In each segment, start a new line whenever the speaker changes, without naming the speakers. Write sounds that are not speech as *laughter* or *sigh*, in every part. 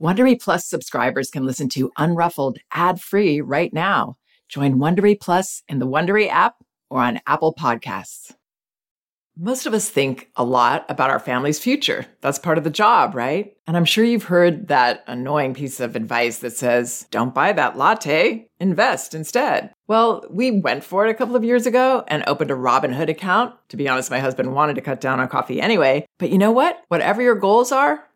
Wondery Plus subscribers can listen to Unruffled ad-free right now. Join Wondery Plus in the Wondery app or on Apple Podcasts. Most of us think a lot about our family's future. That's part of the job, right? And I'm sure you've heard that annoying piece of advice that says, don't buy that latte, invest instead. Well, we went for it a couple of years ago and opened a Robinhood account. To be honest, my husband wanted to cut down on coffee anyway. But you know what? Whatever your goals are,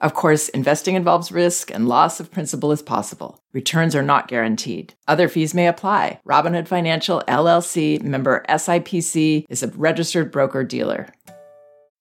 Of course, investing involves risk and loss of principal is possible. Returns are not guaranteed. Other fees may apply. Robinhood Financial LLC member SIPC is a registered broker dealer.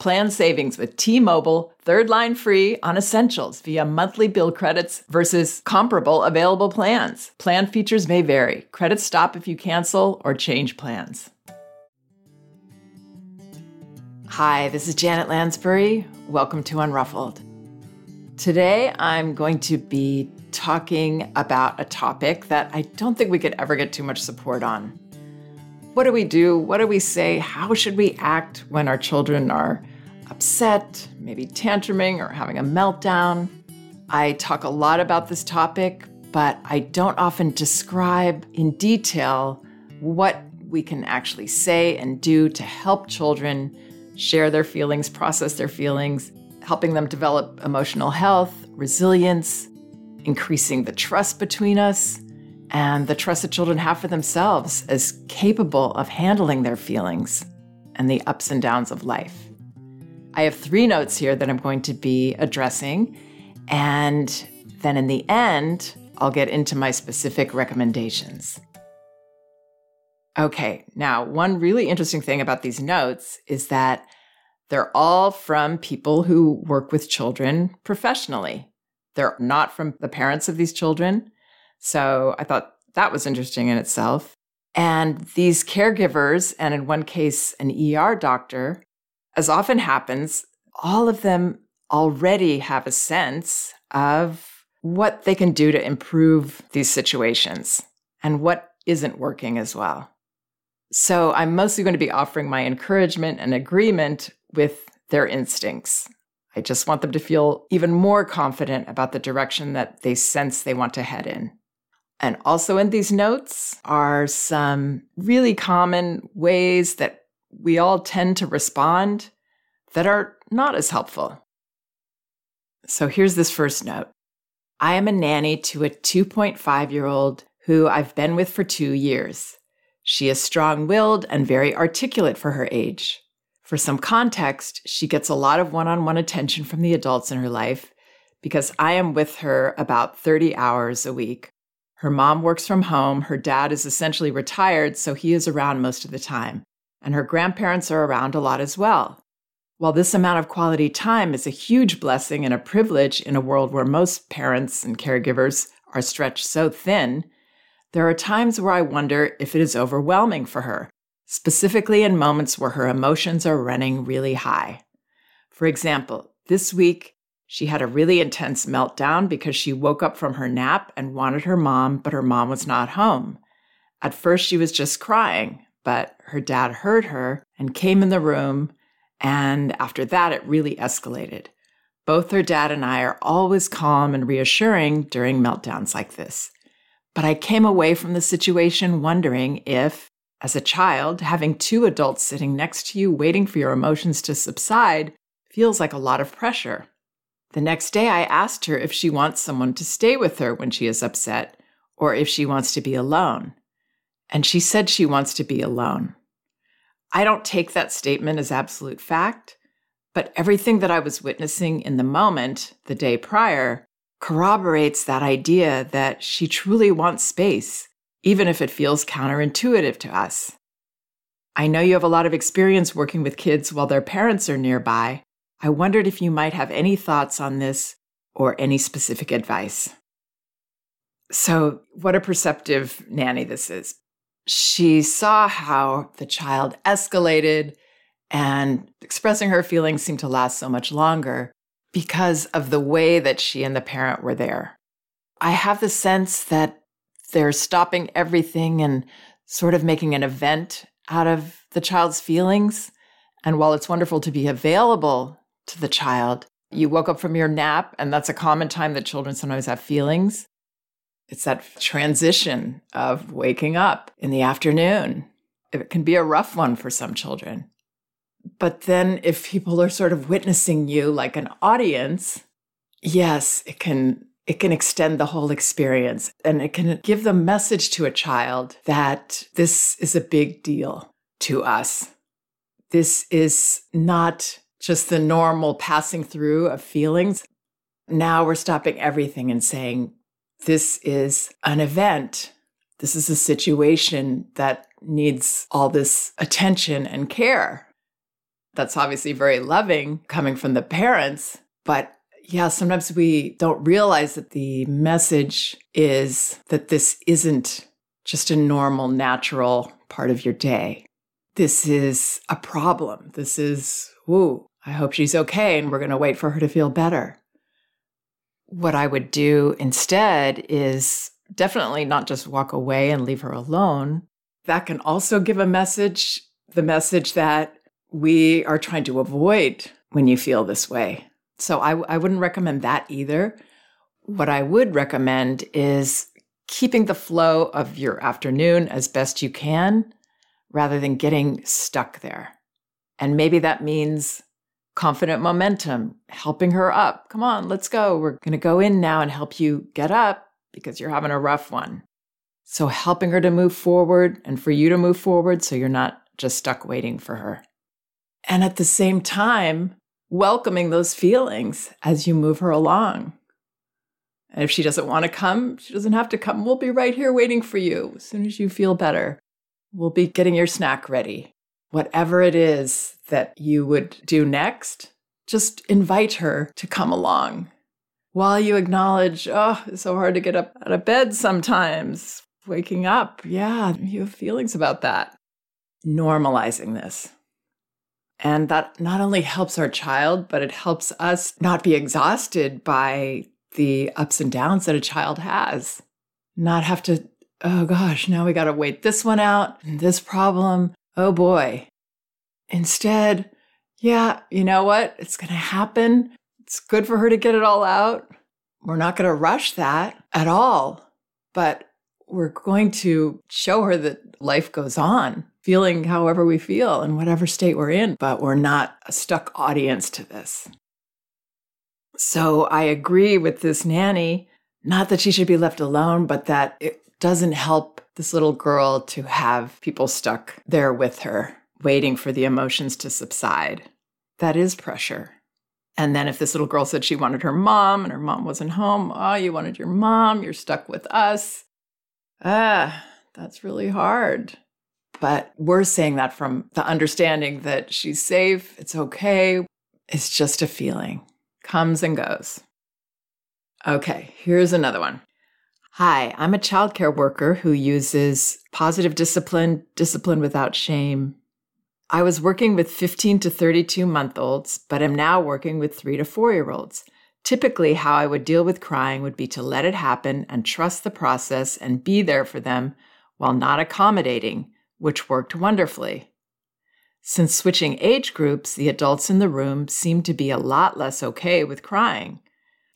Plan savings with T-Mobile, third line free on essentials via monthly bill credits versus comparable available plans. Plan features may vary. Credits stop if you cancel or change plans. Hi, this is Janet Lansbury. Welcome to Unruffled. Today I'm going to be talking about a topic that I don't think we could ever get too much support on. What do we do? What do we say? How should we act when our children are upset, maybe tantruming or having a meltdown. I talk a lot about this topic, but I don't often describe in detail what we can actually say and do to help children share their feelings, process their feelings, helping them develop emotional health, resilience, increasing the trust between us, and the trust that children have for themselves as capable of handling their feelings and the ups and downs of life. I have three notes here that I'm going to be addressing. And then in the end, I'll get into my specific recommendations. Okay, now, one really interesting thing about these notes is that they're all from people who work with children professionally. They're not from the parents of these children. So I thought that was interesting in itself. And these caregivers, and in one case, an ER doctor, as often happens, all of them already have a sense of what they can do to improve these situations and what isn't working as well. So I'm mostly going to be offering my encouragement and agreement with their instincts. I just want them to feel even more confident about the direction that they sense they want to head in. And also in these notes are some really common ways that we all tend to respond that are not as helpful. So here's this first note I am a nanny to a 2.5 year old who I've been with for two years. She is strong willed and very articulate for her age. For some context, she gets a lot of one on one attention from the adults in her life because I am with her about 30 hours a week. Her mom works from home, her dad is essentially retired, so he is around most of the time and her grandparents are around a lot as well. While this amount of quality time is a huge blessing and a privilege in a world where most parents and caregivers are stretched so thin, there are times where I wonder if it is overwhelming for her, specifically in moments where her emotions are running really high. For example, this week, she had a really intense meltdown because she woke up from her nap and wanted her mom, but her mom was not home. At first, she was just crying, but her dad heard her and came in the room. And after that, it really escalated. Both her dad and I are always calm and reassuring during meltdowns like this. But I came away from the situation wondering if, as a child, having two adults sitting next to you waiting for your emotions to subside feels like a lot of pressure. The next day, I asked her if she wants someone to stay with her when she is upset or if she wants to be alone and she said she wants to be alone. I don't take that statement as absolute fact, but everything that I was witnessing in the moment the day prior corroborates that idea that she truly wants space, even if it feels counterintuitive to us. I know you have a lot of experience working with kids while their parents are nearby. I wondered if you might have any thoughts on this or any specific advice. So, what a perceptive nanny this is. She saw how the child escalated and expressing her feelings seemed to last so much longer because of the way that she and the parent were there. I have the sense that they're stopping everything and sort of making an event out of the child's feelings. And while it's wonderful to be available to the child, you woke up from your nap, and that's a common time that children sometimes have feelings. It's that transition of waking up in the afternoon. It can be a rough one for some children. But then if people are sort of witnessing you like an audience, yes, it can it can extend the whole experience and it can give the message to a child that this is a big deal to us. This is not just the normal passing through of feelings. Now we're stopping everything and saying, this is an event. This is a situation that needs all this attention and care. That's obviously very loving coming from the parents, but yeah, sometimes we don't realize that the message is that this isn't just a normal, natural part of your day. This is a problem. This is, woo, I hope she's okay, and we're going to wait for her to feel better. What I would do instead is definitely not just walk away and leave her alone. That can also give a message the message that we are trying to avoid when you feel this way. So I, I wouldn't recommend that either. What I would recommend is keeping the flow of your afternoon as best you can rather than getting stuck there. And maybe that means confident momentum, helping her up. Come on, let's go. We're going to go in now and help you get up because you're having a rough one. So, helping her to move forward and for you to move forward so you're not just stuck waiting for her. And at the same time, welcoming those feelings as you move her along. And if she doesn't want to come, she doesn't have to come. We'll be right here waiting for you as soon as you feel better. We'll be getting your snack ready. Whatever it is that you would do next, just invite her to come along. While you acknowledge, oh, it's so hard to get up out of bed sometimes, waking up. Yeah, you have feelings about that. Normalizing this. And that not only helps our child, but it helps us not be exhausted by the ups and downs that a child has. Not have to, oh gosh, now we got to wait this one out, this problem. Oh boy. Instead, yeah, you know what? It's going to happen. It's good for her to get it all out. We're not going to rush that at all, but we're going to show her that life goes on feeling however we feel in whatever state we're in, but we're not a stuck audience to this. So I agree with this nanny, not that she should be left alone, but that it doesn't help this little girl to have people stuck there with her, waiting for the emotions to subside. That is pressure. And then if this little girl said she wanted her mom and her mom wasn't home, oh, you wanted your mom, you're stuck with us. Ah, that's really hard. But we're saying that from the understanding that she's safe, it's okay. It's just a feeling, comes and goes. Okay, here's another one. Hi, I'm a childcare worker who uses positive discipline, discipline without shame. I was working with 15 to 32 month olds, but am now working with three to four year olds. Typically, how I would deal with crying would be to let it happen and trust the process and be there for them while not accommodating, which worked wonderfully. Since switching age groups, the adults in the room seemed to be a lot less okay with crying.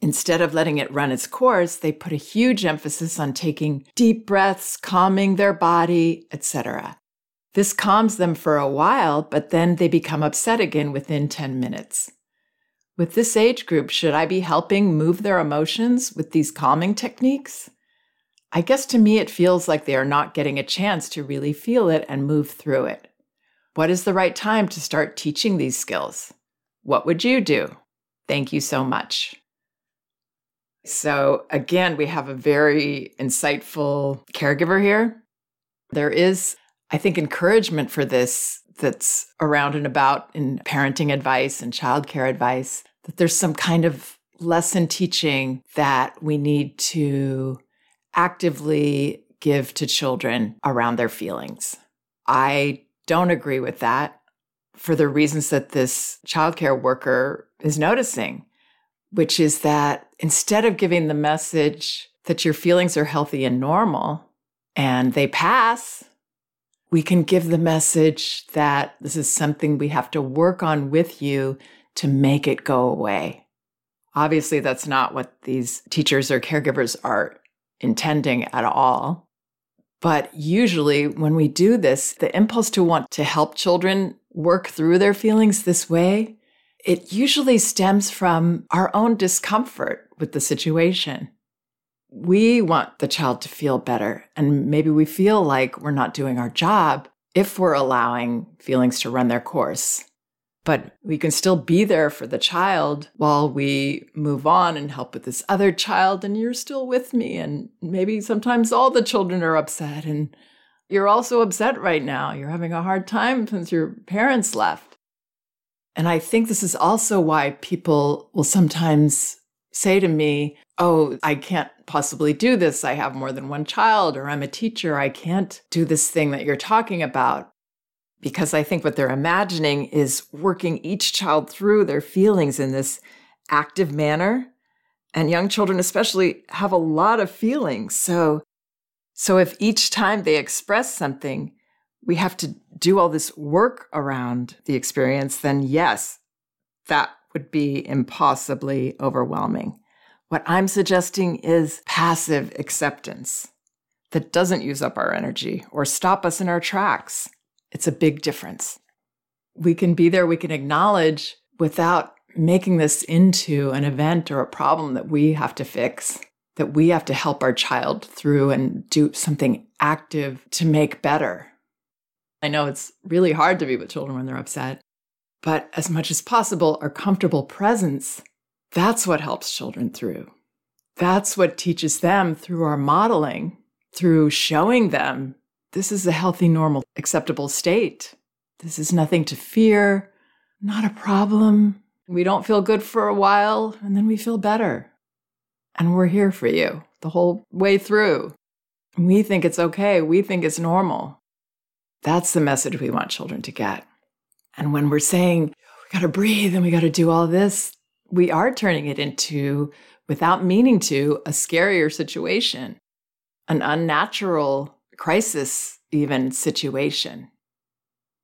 Instead of letting it run its course, they put a huge emphasis on taking deep breaths, calming their body, etc. This calms them for a while, but then they become upset again within 10 minutes. With this age group, should I be helping move their emotions with these calming techniques? I guess to me, it feels like they are not getting a chance to really feel it and move through it. What is the right time to start teaching these skills? What would you do? Thank you so much. So, again, we have a very insightful caregiver here. There is, I think, encouragement for this that's around and about in parenting advice and childcare advice, that there's some kind of lesson teaching that we need to actively give to children around their feelings. I don't agree with that for the reasons that this childcare worker is noticing, which is that instead of giving the message that your feelings are healthy and normal and they pass, we can give the message that this is something we have to work on with you to make it go away. Obviously, that's not what these teachers or caregivers are intending at all. But usually, when we do this, the impulse to want to help children work through their feelings this way, it usually stems from our own discomfort with the situation. We want the child to feel better, and maybe we feel like we're not doing our job if we're allowing feelings to run their course. But we can still be there for the child while we move on and help with this other child, and you're still with me. And maybe sometimes all the children are upset, and you're also upset right now. You're having a hard time since your parents left. And I think this is also why people will sometimes say to me, Oh, I can't possibly do this. I have more than one child, or I'm a teacher. I can't do this thing that you're talking about. Because I think what they're imagining is working each child through their feelings in this active manner. And young children, especially, have a lot of feelings. So, so if each time they express something, we have to do all this work around the experience, then yes, that would be impossibly overwhelming. What I'm suggesting is passive acceptance that doesn't use up our energy or stop us in our tracks. It's a big difference. We can be there, we can acknowledge without making this into an event or a problem that we have to fix, that we have to help our child through and do something active to make better. I know it's really hard to be with children when they're upset, but as much as possible, our comfortable presence, that's what helps children through. That's what teaches them through our modeling, through showing them this is a healthy, normal, acceptable state. This is nothing to fear, not a problem. We don't feel good for a while, and then we feel better. And we're here for you the whole way through. We think it's okay. We think it's normal. That's the message we want children to get. And when we're saying, we got to breathe and we got to do all this, we are turning it into, without meaning to, a scarier situation, an unnatural crisis, even situation.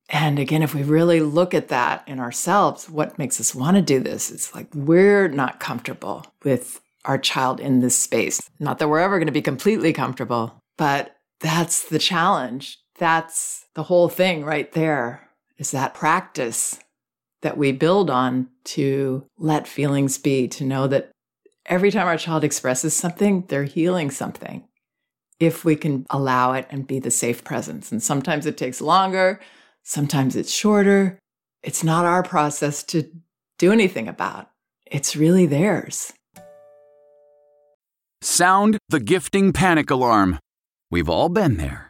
And again, if we really look at that in ourselves, what makes us want to do this? It's like we're not comfortable with our child in this space. Not that we're ever going to be completely comfortable, but that's the challenge. That's the whole thing right there is that practice that we build on to let feelings be, to know that every time our child expresses something, they're healing something if we can allow it and be the safe presence. And sometimes it takes longer, sometimes it's shorter. It's not our process to do anything about, it's really theirs.
Sound the gifting panic alarm. We've all been there.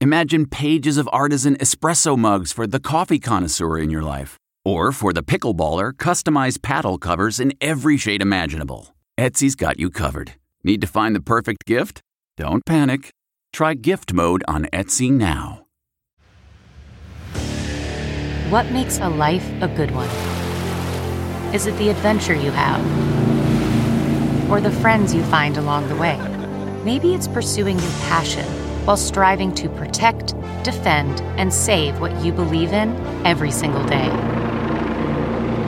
Imagine pages of artisan espresso mugs for the coffee connoisseur in your life. Or for the pickleballer, customized paddle covers in every shade imaginable. Etsy's got you covered. Need to find the perfect gift? Don't panic. Try gift mode on Etsy now.
What makes a life a good one? Is it the adventure you have? Or the friends you find along the way? Maybe it's pursuing your passion while striving to protect, defend, and save what you believe in every single day.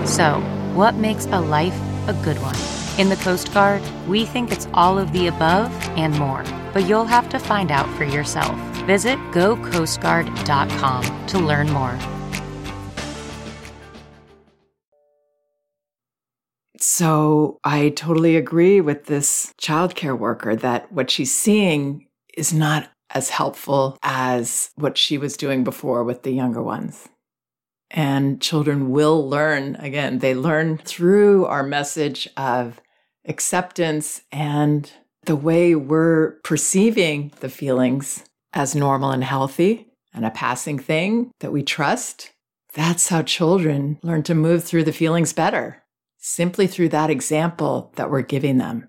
So, what makes a life a good one? In the Coast Guard, we think it's all of the above and more, but you'll have to find out for yourself. Visit gocoastguard.com to learn more.
So I totally agree with this childcare worker that what she's seeing is not as helpful as what she was doing before with the younger ones. And children will learn again, they learn through our message of acceptance and the way we're perceiving the feelings as normal and healthy and a passing thing that we trust. That's how children learn to move through the feelings better, simply through that example that we're giving them.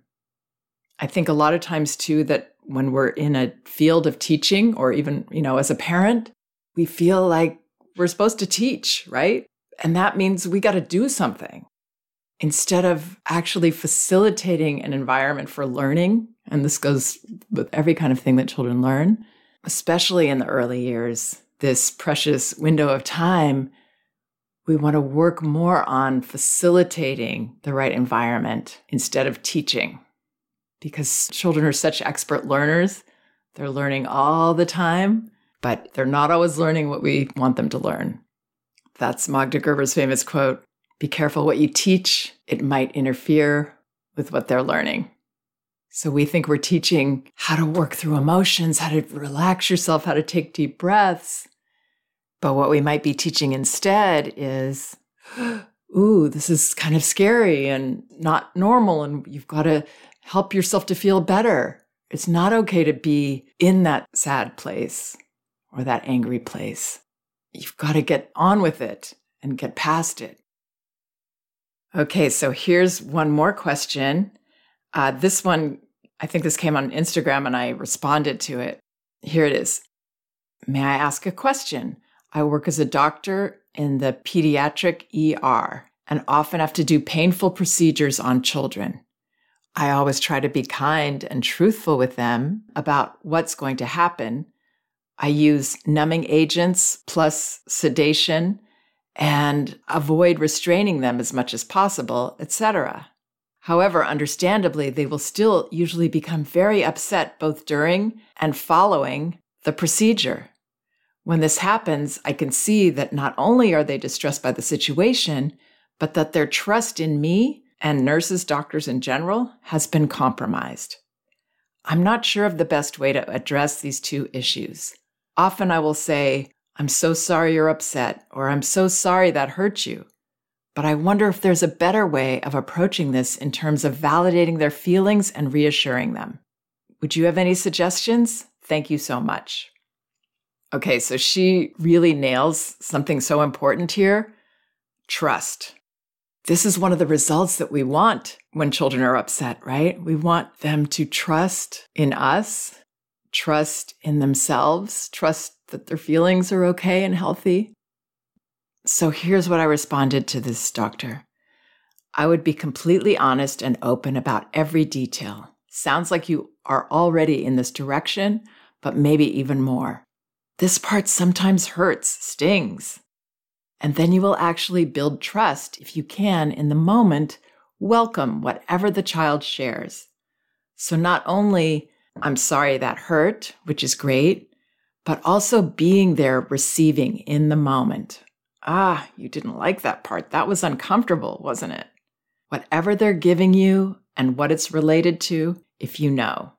I think a lot of times too that when we're in a field of teaching or even, you know, as a parent, we feel like we're supposed to teach, right? And that means we got to do something instead of actually facilitating an environment for learning. And this goes with every kind of thing that children learn, especially in the early years, this precious window of time. We want to work more on facilitating the right environment instead of teaching because children are such expert learners. They're learning all the time, but they're not always learning what we want them to learn. That's Magda Gerber's famous quote Be careful what you teach, it might interfere with what they're learning. So we think we're teaching how to work through emotions, how to relax yourself, how to take deep breaths. But what we might be teaching instead is, *gasps* ooh, this is kind of scary and not normal. And you've got to help yourself to feel better. It's not okay to be in that sad place or that angry place. You've got to get on with it and get past it. Okay, so here's one more question. Uh, this one, I think this came on Instagram and I responded to it. Here it is. May I ask a question? I work as a doctor in the pediatric ER and often have to do painful procedures on children. I always try to be kind and truthful with them about what's going to happen. I use numbing agents plus sedation and avoid restraining them as much as possible, etc. However, understandably, they will still usually become very upset both during and following the procedure. When this happens, I can see that not only are they distressed by the situation, but that their trust in me and nurses, doctors in general, has been compromised. I'm not sure of the best way to address these two issues. Often I will say, I'm so sorry you're upset, or I'm so sorry that hurt you. But I wonder if there's a better way of approaching this in terms of validating their feelings and reassuring them. Would you have any suggestions? Thank you so much. Okay, so she really nails something so important here trust. This is one of the results that we want when children are upset, right? We want them to trust in us, trust in themselves, trust that their feelings are okay and healthy. So here's what I responded to this doctor I would be completely honest and open about every detail. Sounds like you are already in this direction, but maybe even more. This part sometimes hurts, stings. And then you will actually build trust if you can, in the moment, welcome whatever the child shares. So not only, I'm sorry that hurt, which is great, but also being there receiving in the moment. Ah, you didn't like that part. That was uncomfortable, wasn't it? Whatever they're giving you and what it's related to, if you know.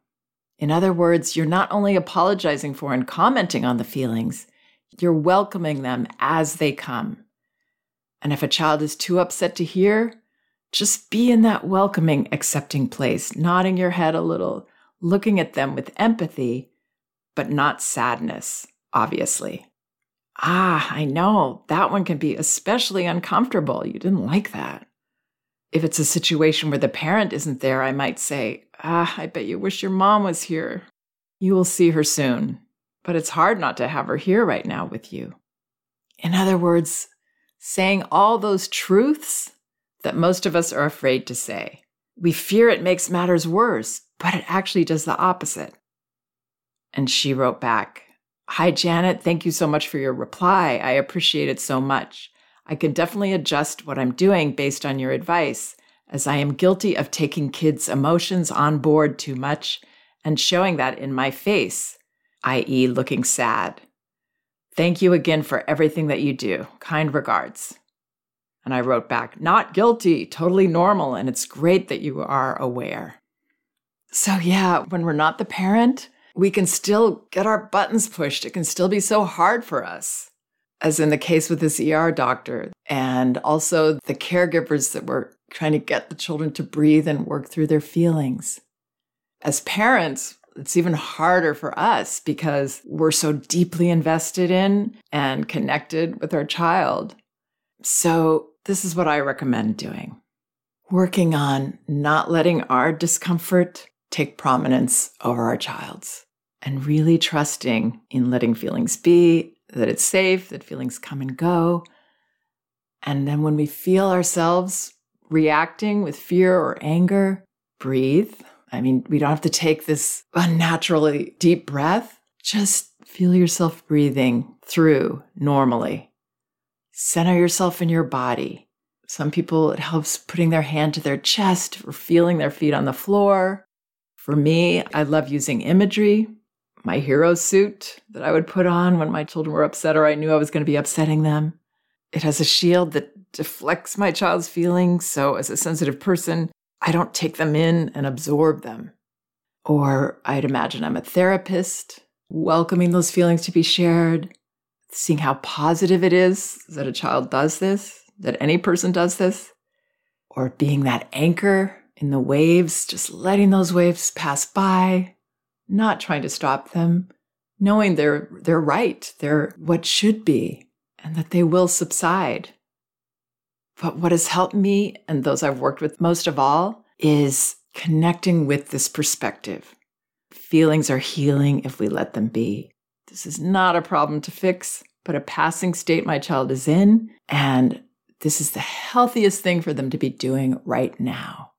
In other words, you're not only apologizing for and commenting on the feelings, you're welcoming them as they come. And if a child is too upset to hear, just be in that welcoming, accepting place, nodding your head a little, looking at them with empathy, but not sadness, obviously. Ah, I know, that one can be especially uncomfortable. You didn't like that. If it's a situation where the parent isn't there, I might say, Ah, I bet you wish your mom was here. You will see her soon but it's hard not to have her here right now with you. In other words, saying all those truths that most of us are afraid to say. We fear it makes matters worse, but it actually does the opposite. And she wrote back, Hi, Janet. Thank you so much for your reply. I appreciate it so much. I can definitely adjust what I'm doing based on your advice, as I am guilty of taking kids' emotions on board too much and showing that in my face, i.e., looking sad. Thank you again for everything that you do. Kind regards. And I wrote back, not guilty, totally normal, and it's great that you are aware. So, yeah, when we're not the parent, we can still get our buttons pushed. It can still be so hard for us, as in the case with this ER doctor, and also the caregivers that were trying to get the children to breathe and work through their feelings. As parents, it's even harder for us because we're so deeply invested in and connected with our child. So, this is what I recommend doing working on not letting our discomfort take prominence over our child's and really trusting in letting feelings be, that it's safe, that feelings come and go. And then when we feel ourselves reacting with fear or anger, breathe. I mean, we don't have to take this unnaturally deep breath. Just feel yourself breathing through normally. Center yourself in your body. Some people, it helps putting their hand to their chest or feeling their feet on the floor. For me, I love using imagery. My hero suit that I would put on when my children were upset or I knew I was going to be upsetting them. It has a shield that deflects my child's feelings. So, as a sensitive person, I don't take them in and absorb them. Or I'd imagine I'm a therapist, welcoming those feelings to be shared, seeing how positive it is that a child does this, that any person does this, or being that anchor in the waves, just letting those waves pass by, not trying to stop them, knowing they're they're right, they're what should be, and that they will subside. But what has helped me and those I've worked with most of all is connecting with this perspective. Feelings are healing if we let them be. This is not a problem to fix, but a passing state my child is in, and this is the healthiest thing for them to be doing right now.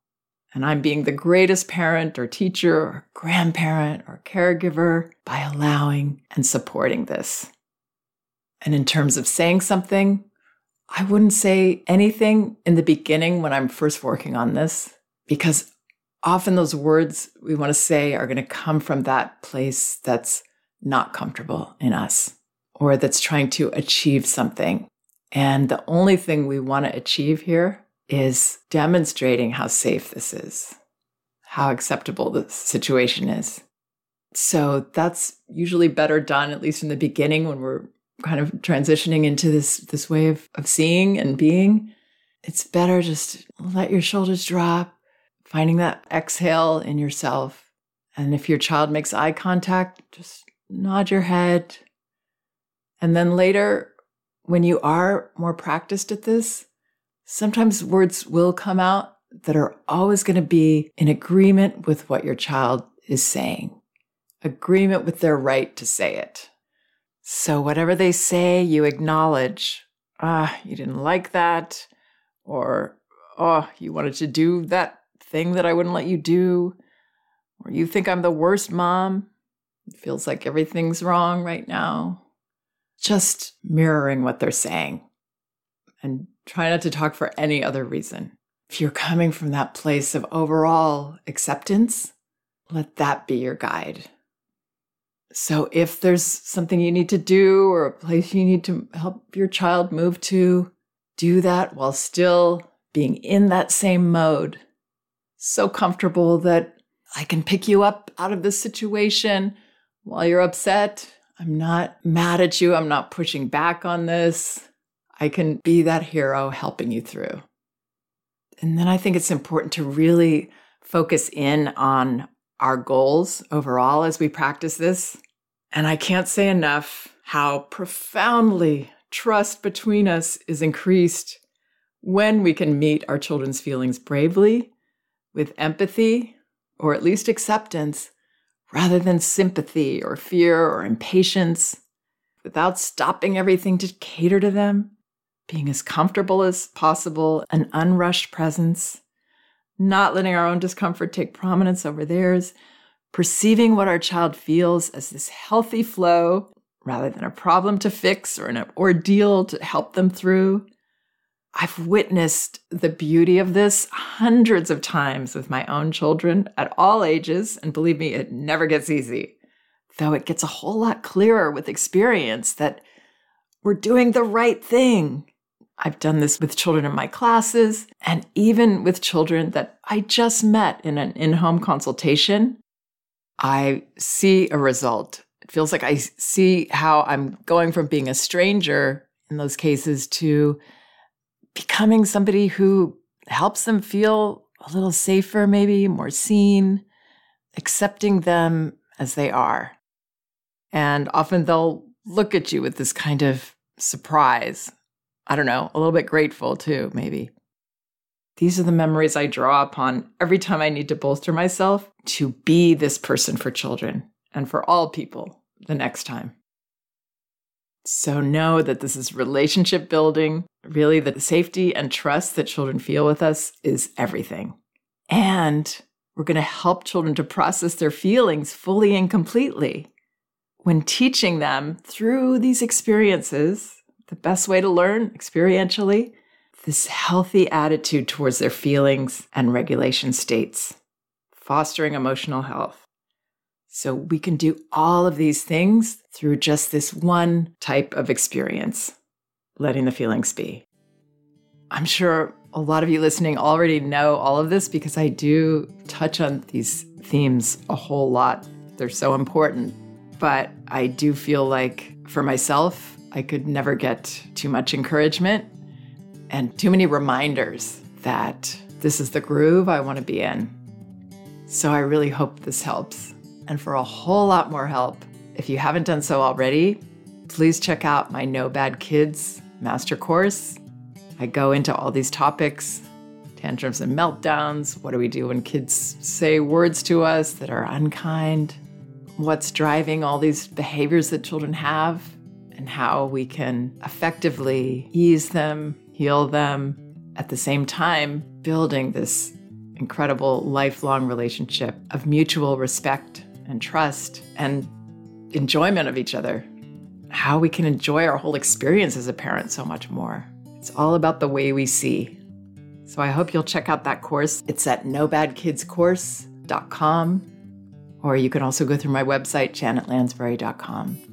And I'm being the greatest parent or teacher or grandparent or caregiver by allowing and supporting this. And in terms of saying something, I wouldn't say anything in the beginning when I'm first working on this, because often those words we want to say are going to come from that place that's not comfortable in us or that's trying to achieve something. And the only thing we want to achieve here is demonstrating how safe this is, how acceptable the situation is. So that's usually better done, at least in the beginning when we're kind of transitioning into this, this way of, of seeing and being. It's better just let your shoulders drop, finding that exhale in yourself. And if your child makes eye contact, just nod your head. And then later, when you are more practiced at this, sometimes words will come out that are always going to be in agreement with what your child is saying, agreement with their right to say it. So, whatever they say, you acknowledge, ah, you didn't like that, or, oh, you wanted to do that thing that I wouldn't let you do, or you think I'm the worst mom. It feels like everything's wrong right now. Just mirroring what they're saying and try not to talk for any other reason. If you're coming from that place of overall acceptance, let that be your guide. So if there's something you need to do or a place you need to help your child move to, do that while still being in that same mode. So comfortable that I can pick you up out of this situation while you're upset. I'm not mad at you. I'm not pushing back on this. I can be that hero helping you through. And then I think it's important to really focus in on our goals overall as we practice this. And I can't say enough how profoundly trust between us is increased when we can meet our children's feelings bravely, with empathy, or at least acceptance, rather than sympathy or fear or impatience, without stopping everything to cater to them being as comfortable as possible, an unrushed presence, not letting our own discomfort take prominence over theirs, perceiving what our child feels as this healthy flow rather than a problem to fix or an ordeal to help them through, I've witnessed the beauty of this hundreds of times with my own children at all ages. And believe me, it never gets easy, though it gets a whole lot clearer with experience that we're doing the right thing. I've done this with children in my classes and even with children that I just met in an in home consultation. I see a result. It feels like I see how I'm going from being a stranger in those cases to becoming somebody who helps them feel a little safer, maybe more seen, accepting them as they are. And often they'll look at you with this kind of surprise. I don't know, a little bit grateful too, maybe. These are the memories I draw upon every time I need to bolster myself to be this person for children and for all people the next time. So know that this is relationship building. Really, the safety and trust that children feel with us is everything. And we're going to help children to process their feelings fully and completely. When teaching them through these experiences, the best way to learn experientially, this healthy attitude towards their feelings and regulation states, fostering emotional health. So we can do all of these things through just this one type of experience, letting the feelings be. I'm sure a lot of you listening already know all of this because I do touch on these themes a whole lot. They're so important. But I do feel like for myself, I could never get too much encouragement and too many reminders that this is the groove I want to be in. So I really hope this helps. And for a whole lot more help, if you haven't done so already, please check out my No Bad Kids master course. I go into all these topics tantrums and meltdowns. What do we do when kids say words to us that are unkind? What's driving all these behaviors that children have, and how we can effectively ease them, heal them, at the same time, building this incredible lifelong relationship of mutual respect and trust and enjoyment of each other. How we can enjoy our whole experience as a parent so much more. It's all about the way we see. So I hope you'll check out that course. It's at nobadkidscourse.com, or you can also go through my website, janetlansbury.com.